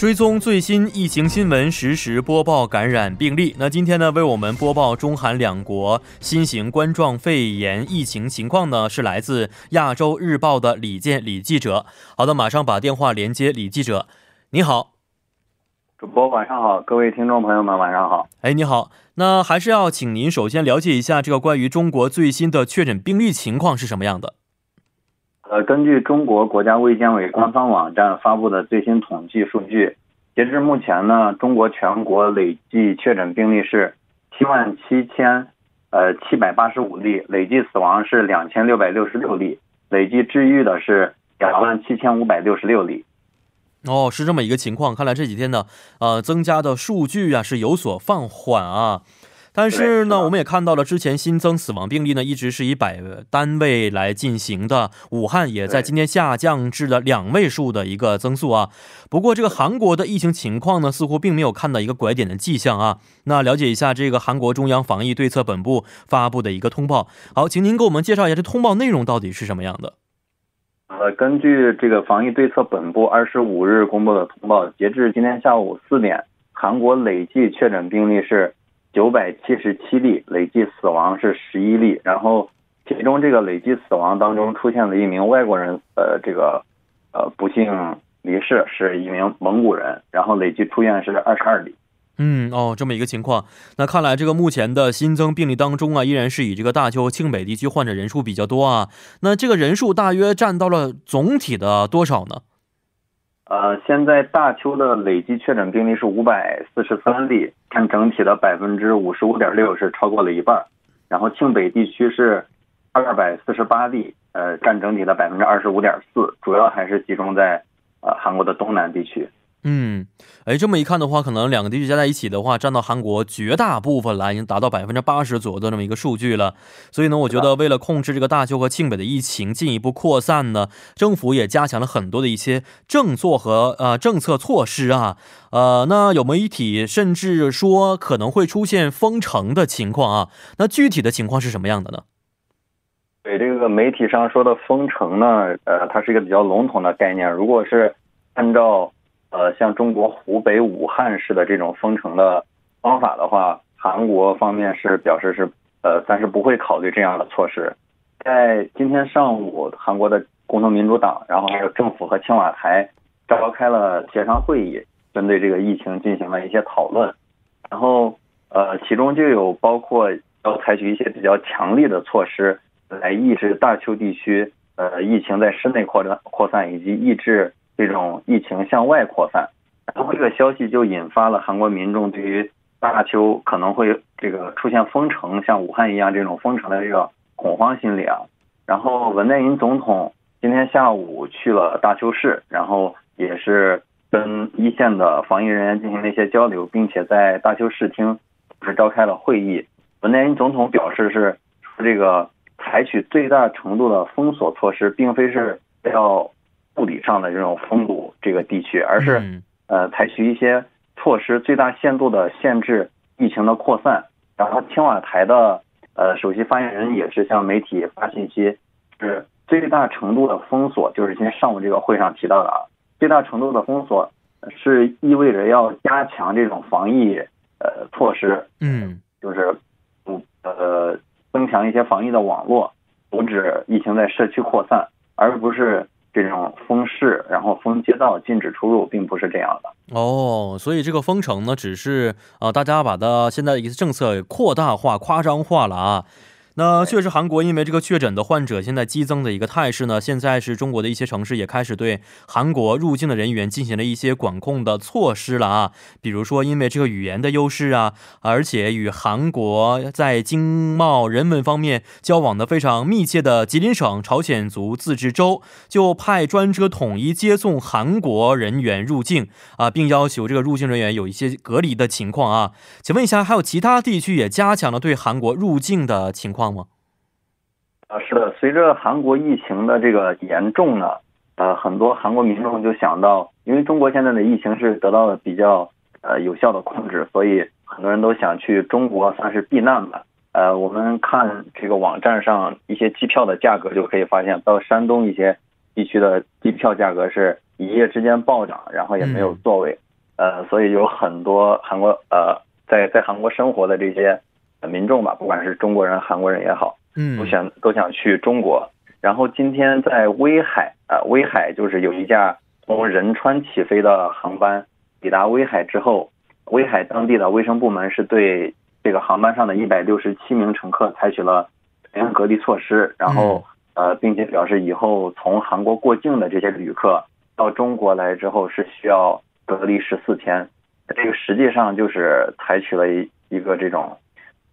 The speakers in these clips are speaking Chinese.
追踪最新疫情新闻，实时播报感染病例。那今天呢，为我们播报中韩两国新型冠状肺炎疫情情况呢，是来自亚洲日报的李健李记者。好的，马上把电话连接李记者。你好，主播晚上好，各位听众朋友们晚上好。哎，你好。那还是要请您首先了解一下这个关于中国最新的确诊病例情况是什么样的。呃，根据中国国家卫健委官方网站发布的最新统计数据，截至目前呢，中国全国累计确诊病例是七万七千呃七百八十五例，累计死亡是两千六百六十六例，累计治愈的是两万七千五百六十六例。哦，是这么一个情况，看来这几天呢，呃，增加的数据啊是有所放缓啊。但是呢，我们也看到了之前新增死亡病例呢，一直是以百单位来进行的。武汉也在今天下降至了两位数的一个增速啊。不过这个韩国的疫情情况呢，似乎并没有看到一个拐点的迹象啊。那了解一下这个韩国中央防疫对策本部发布的一个通报。好，请您给我们介绍一下这通报内容到底是什么样的。呃，根据这个防疫对策本部二十五日公布的通报，截至今天下午四点，韩国累计确诊病例是。九百七十七例，累计死亡是十一例，然后其中这个累计死亡当中出现了一名外国人，呃，这个呃不幸离世，是一名蒙古人，然后累计出院是二十二例。嗯，哦，这么一个情况，那看来这个目前的新增病例当中啊，依然是以这个大邱、庆北地区患者人数比较多啊，那这个人数大约占到了总体的多少呢？呃，现在大邱的累计确诊病例是五百四十三例，占整体的百分之五十五点六，是超过了一半。然后庆北地区是二百四十八例，呃，占整体的百分之二十五点四，主要还是集中在呃韩国的东南地区。嗯，哎，这么一看的话，可能两个地区加在一起的话，占到韩国绝大部分了，已经达到百分之八十左右的这么一个数据了。所以呢，我觉得为了控制这个大邱和庆北的疫情进一步扩散呢，政府也加强了很多的一些政策和呃政策措施啊。呃，那有媒体甚至说可能会出现封城的情况啊。那具体的情况是什么样的呢？对这个媒体上说的封城呢，呃，它是一个比较笼统的概念。如果是按照呃，像中国湖北武汉市的这种封城的方法的话，韩国方面是表示是呃，暂时不会考虑这样的措施。在今天上午，韩国的共同民主党，然后还有政府和青瓦台召开了协商会议，针对这个疫情进行了一些讨论。然后呃，其中就有包括要采取一些比较强力的措施来抑制大邱地区呃疫情在室内扩展扩散，以及抑制。这种疫情向外扩散，然后这个消息就引发了韩国民众对于大邱可能会这个出现封城，像武汉一样这种封城的这个恐慌心理啊。然后文在寅总统今天下午去了大邱市，然后也是跟一线的防疫人员进行了一些交流，并且在大邱市厅是召开了会议。文在寅总统表示是这个采取最大程度的封锁措施，并非是要。物理上的这种封堵这个地区，而是呃采取一些措施，最大限度的限制疫情的扩散。然后青瓦台的呃首席发言人也是向媒体发信息，是最大程度的封锁，就是今天上午这个会上提到的啊，最大程度的封锁是意味着要加强这种防疫呃措施，嗯，就是不呃增强一些防疫的网络，阻止疫情在社区扩散，而不是。这种封市，然后封街道，禁止出入，并不是这样的哦。所以这个封城呢，只是呃，大家把它现在一个政策扩大化、夸张化了啊。那确实，韩国因为这个确诊的患者现在激增的一个态势呢，现在是中国的一些城市也开始对韩国入境的人员进行了一些管控的措施了啊。比如说，因为这个语言的优势啊，而且与韩国在经贸、人文方面交往的非常密切的吉林省朝鲜族自治州，就派专车统一接送韩国人员入境啊，并要求这个入境人员有一些隔离的情况啊。请问一下，还有其他地区也加强了对韩国入境的情况？吗？啊，是的，随着韩国疫情的这个严重呢，呃，很多韩国民众就想到，因为中国现在的疫情是得到了比较呃有效的控制，所以很多人都想去中国算是避难吧。呃，我们看这个网站上一些机票的价格，就可以发现，到山东一些地区的机票价格是一夜之间暴涨，然后也没有座位。呃，所以有很多韩国呃在在韩国生活的这些民众吧，不管是中国人、韩国人也好，嗯，都想都想去中国。然后今天在威海啊，威海就是有一架从仁川起飞的航班抵达威海之后，威海当地的卫生部门是对这个航班上的一百六十七名乘客采取了全员隔离措施，然后呃，并且表示以后从韩国过境的这些旅客到中国来之后是需要隔离十四天。这个实际上就是采取了一一个这种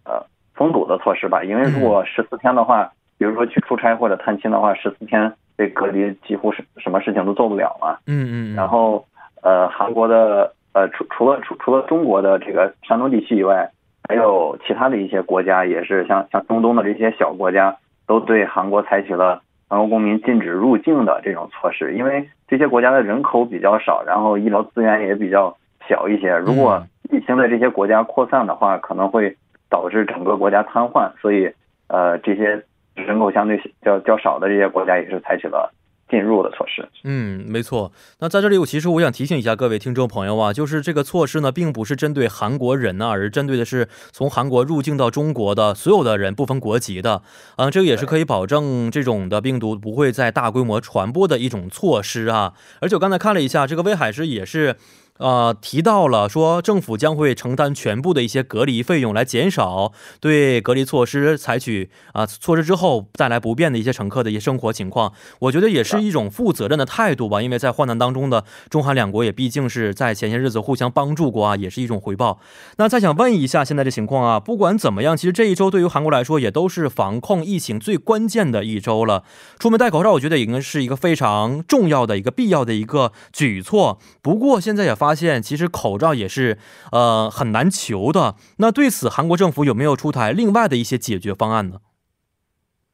呃封堵的措施吧，因为如果十四天的话。比如说去出差或者探亲的话，十四天被隔离，几乎是什么事情都做不了嘛。嗯嗯。然后，呃，韩国的呃除除了除除了中国的这个山东地区以外，还有其他的一些国家，也是像像中东的这些小国家，都对韩国采取了韩国公民禁止入境的这种措施。因为这些国家的人口比较少，然后医疗资源也比较小一些。如果疫情在这些国家扩散的话，可能会导致整个国家瘫痪。所以，呃，这些。人口相对较较少的这些国家也是采取了进入的措施。嗯，没错。那在这里，我其实我想提醒一下各位听众朋友啊，就是这个措施呢，并不是针对韩国人呢，而是针对的是从韩国入境到中国的所有的人，不分国籍的。啊，这个也是可以保证这种的病毒不会再大规模传播的一种措施啊。而且我刚才看了一下，这个威海市也是。呃，提到了说政府将会承担全部的一些隔离费用，来减少对隔离措施采取啊措施之后带来不便的一些乘客的一些生活情况。我觉得也是一种负责任的态度吧，因为在患难当中的中韩两国也毕竟是在前些日子互相帮助过啊，也是一种回报。那再想问一下现在的情况啊，不管怎么样，其实这一周对于韩国来说也都是防控疫情最关键的一周了。出门戴口罩，我觉得已经是一个非常重要的一个必要的一个举措。不过现在也发。发现其实口罩也是呃很难求的。那对此，韩国政府有没有出台另外的一些解决方案呢？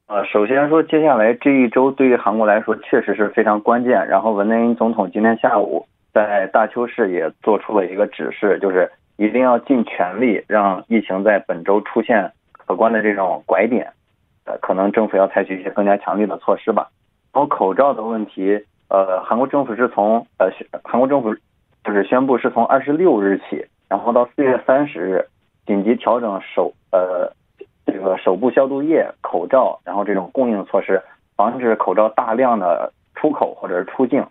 呃，首先说，接下来这一周对于韩国来说确实是非常关键。然后，文在寅总统今天下午在大邱市也做出了一个指示，就是一定要尽全力让疫情在本周出现可观的这种拐点。呃，可能政府要采取一些更加强力的措施吧。然后，口罩的问题，呃，韩国政府是从呃，韩国政府。就是宣布是从二十六日起，然后到四月三十日，紧急调整手呃这个手部消毒液、口罩，然后这种供应措施，防止口罩大量的出口或者是出境。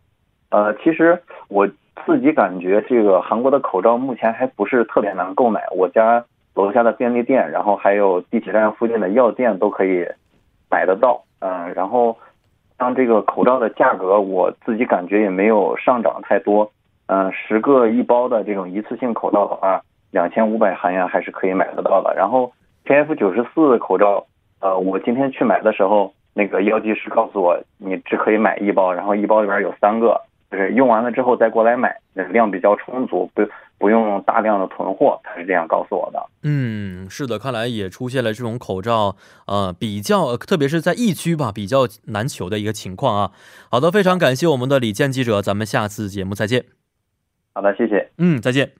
呃，其实我自己感觉这个韩国的口罩目前还不是特别难购买，我家楼下的便利店，然后还有地铁站附近的药店都可以买得到。嗯，然后像这个口罩的价格，我自己感觉也没有上涨太多。嗯，十个一包的这种一次性口罩的话，两千五百韩元还是可以买得到的。然后 KF 九十四口罩，呃，我今天去买的时候，那个药剂师告诉我，你只可以买一包，然后一包里边有三个，就是用完了之后再过来买，量比较充足，不不用大量的囤货，他是这样告诉我的。嗯，是的，看来也出现了这种口罩，呃，比较特别是在疫区吧，比较难求的一个情况啊。好的，非常感谢我们的李健记者，咱们下次节目再见。好的，谢谢。嗯，再见。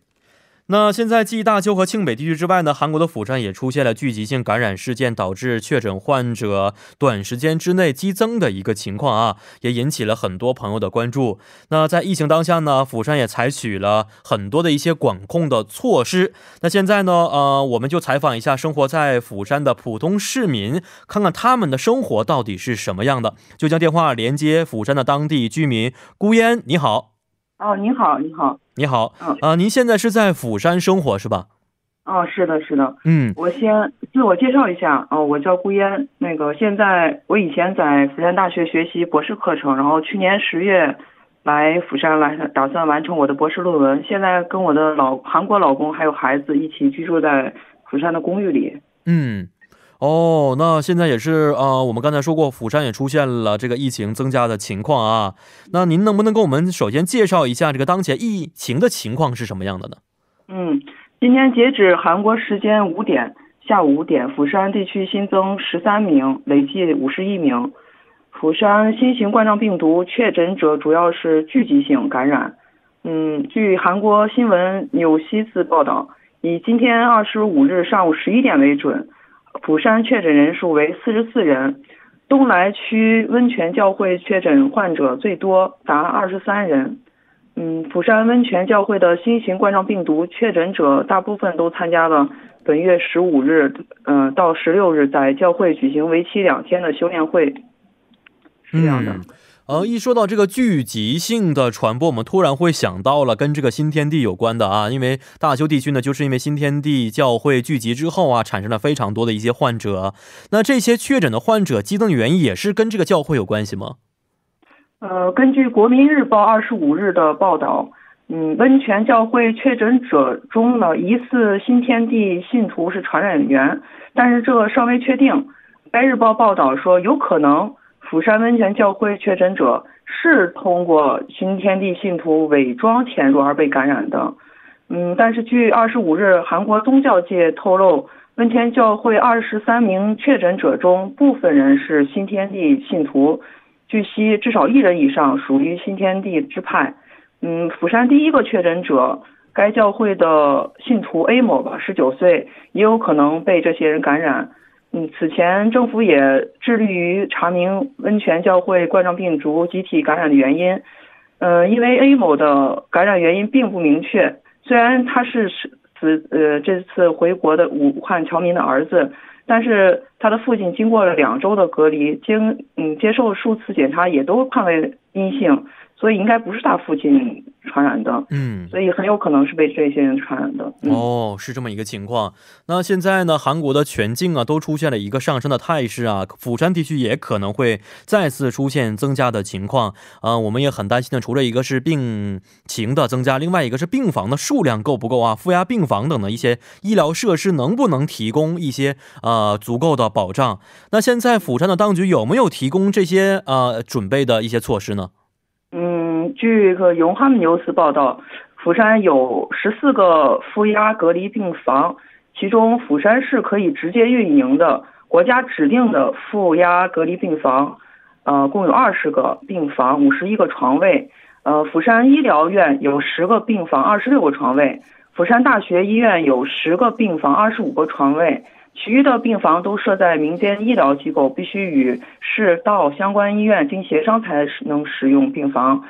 那现在继大邱和庆北地区之外呢，韩国的釜山也出现了聚集性感染事件，导致确诊患者短时间之内激增的一个情况啊，也引起了很多朋友的关注。那在疫情当下呢，釜山也采取了很多的一些管控的措施。那现在呢，呃，我们就采访一下生活在釜山的普通市民，看看他们的生活到底是什么样的。就将电话连接釜山的当地居民孤烟，你好。哦，你好，你好，你好，嗯。啊，您现在是在釜山生活是吧？哦，是的，是的，嗯，我先自我介绍一下，哦，我叫顾烟，那个现在我以前在釜山大学学习博士课程，然后去年十月来釜山来，打算完成我的博士论文，现在跟我的老韩国老公还有孩子一起居住在釜山的公寓里，嗯。哦，那现在也是啊，我们刚才说过，釜山也出现了这个疫情增加的情况啊。那您能不能给我们首先介绍一下这个当前疫情的情况是什么样的呢？嗯，今天截止韩国时间五点，下午五点，釜山地区新增十三名，累计五十一名。釜山新型冠状病毒确诊者主要是聚集性感染。嗯，据韩国新闻纽西斯报道，以今天二十五日上午十一点为准。釜山确诊人数为四十四人，东来区温泉教会确诊患者最多达二十三人。嗯，釜山温泉教会的新型冠状病毒确诊者大部分都参加了本月十五日，呃、到十六日在教会举行为期两天的修炼会。是这样的。嗯呃，一说到这个聚集性的传播，我们突然会想到了跟这个新天地有关的啊，因为大邱地区呢，就是因为新天地教会聚集之后啊，产生了非常多的一些患者。那这些确诊的患者激增的原因也是跟这个教会有关系吗？呃，根据国民日报二十五日的报道，嗯，温泉教会确诊者中呢，疑似新天地信徒是传染源，但是这个尚未确定。该日报报道说，有可能釜山温泉教会确诊者是通过新天地信徒伪装潜入而被感染的。嗯，但是据二十五日韩国宗教界透露，温泉教会二十三名确诊者中，部分人是新天地信徒。据悉，至少一人以上属于新天地支派。嗯，釜山第一个确诊者，该教会的信徒 A 某吧，十九岁，也有可能被这些人感染。嗯，此前政府也致力于查明温泉教会冠状病毒集体感染的原因。呃，因为 A 某的感染原因并不明确，虽然他是此呃这次回国的武汉侨民的儿子，但是他的父亲经过了两周的隔离，经嗯接受数次检查也都判为阴性，所以应该不是他父亲传染的，嗯，所以很有可能是被这些人传染的。嗯、哦，是这么一个情况。那现在呢，韩国的全境啊都出现了一个上升的态势啊，釜山地区也可能会再次出现增加的情况啊、我们也很担心的，除了一个是病情的增加，另外一个是病房的数量够不够啊，负压病房等的一些医疗设施能不能提供一些呃足够的保障？那现在釜山的当局有没有提供这些呃准备的一些措施呢？嗯，据个永汉纽斯报道，釜山有十四个负压隔离病房，其中釜山市可以直接运营的国家指定的负压隔离病房，呃，共有二十个病房，五十一个床位。呃，釜山医疗院有十个病房，二十六个床位；釜山大学医院有十个病房，二十五个床位。其余的病房都设在民间医疗机构，必须与市道相关医院经协商才能使用病房。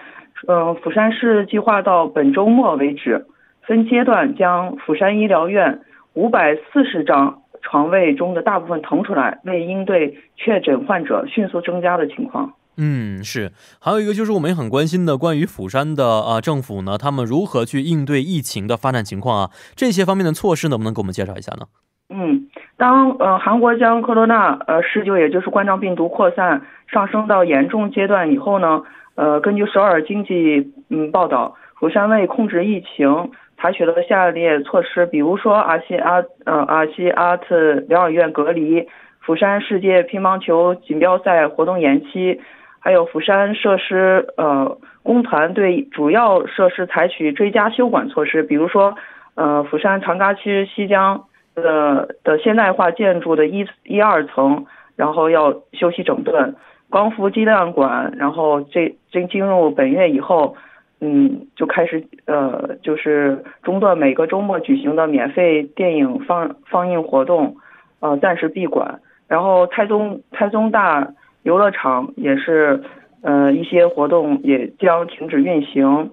呃，釜山市计划到本周末为止，分阶段将釜山医疗院五百四十张床位中的大部分腾出来，为应对确诊患者迅速增加的情况。嗯，是，还有一个就是我们也很关心的，关于釜山的啊、呃政府呢，他们如何去应对疫情的发展情况啊，这些方面的措施能不能给我们介绍一下呢？嗯，当呃韩国将科罗纳呃十九，也就是冠状病毒扩散上升到严重阶段以后呢，呃，根据首尔经济嗯报道，釜山为控制疫情，采取了下列措施，比如说阿西阿呃阿西阿特疗养院隔离，釜山世界乒乓球锦标赛活动延期，还有釜山设施呃工团对主要设施采取追加修管措施，比如说呃釜山长嘎区西江。的的现代化建筑的一一二层，然后要休息整顿光伏机量管，然后这这进入本月以后，嗯，就开始呃，就是中断每个周末举行的免费电影放放映活动，呃，暂时闭馆。然后泰中泰中大游乐场也是，呃，一些活动也将停止运行。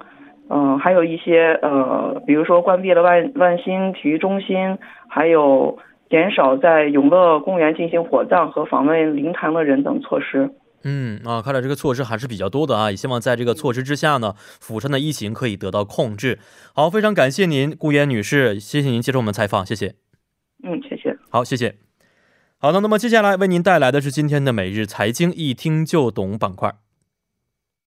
嗯、呃，还有一些呃，比如说关闭了万万兴体育中心，还有减少在永乐公园进行火葬和访问灵堂的人等措施。嗯啊，看来这个措施还是比较多的啊，也希望在这个措施之下呢，釜山的疫情可以得到控制。好，非常感谢您，顾妍女士，谢谢您接受我们采访，谢谢。嗯，谢谢。好，谢谢。好的，那么接下来为您带来的是今天的每日财经一听就懂板块。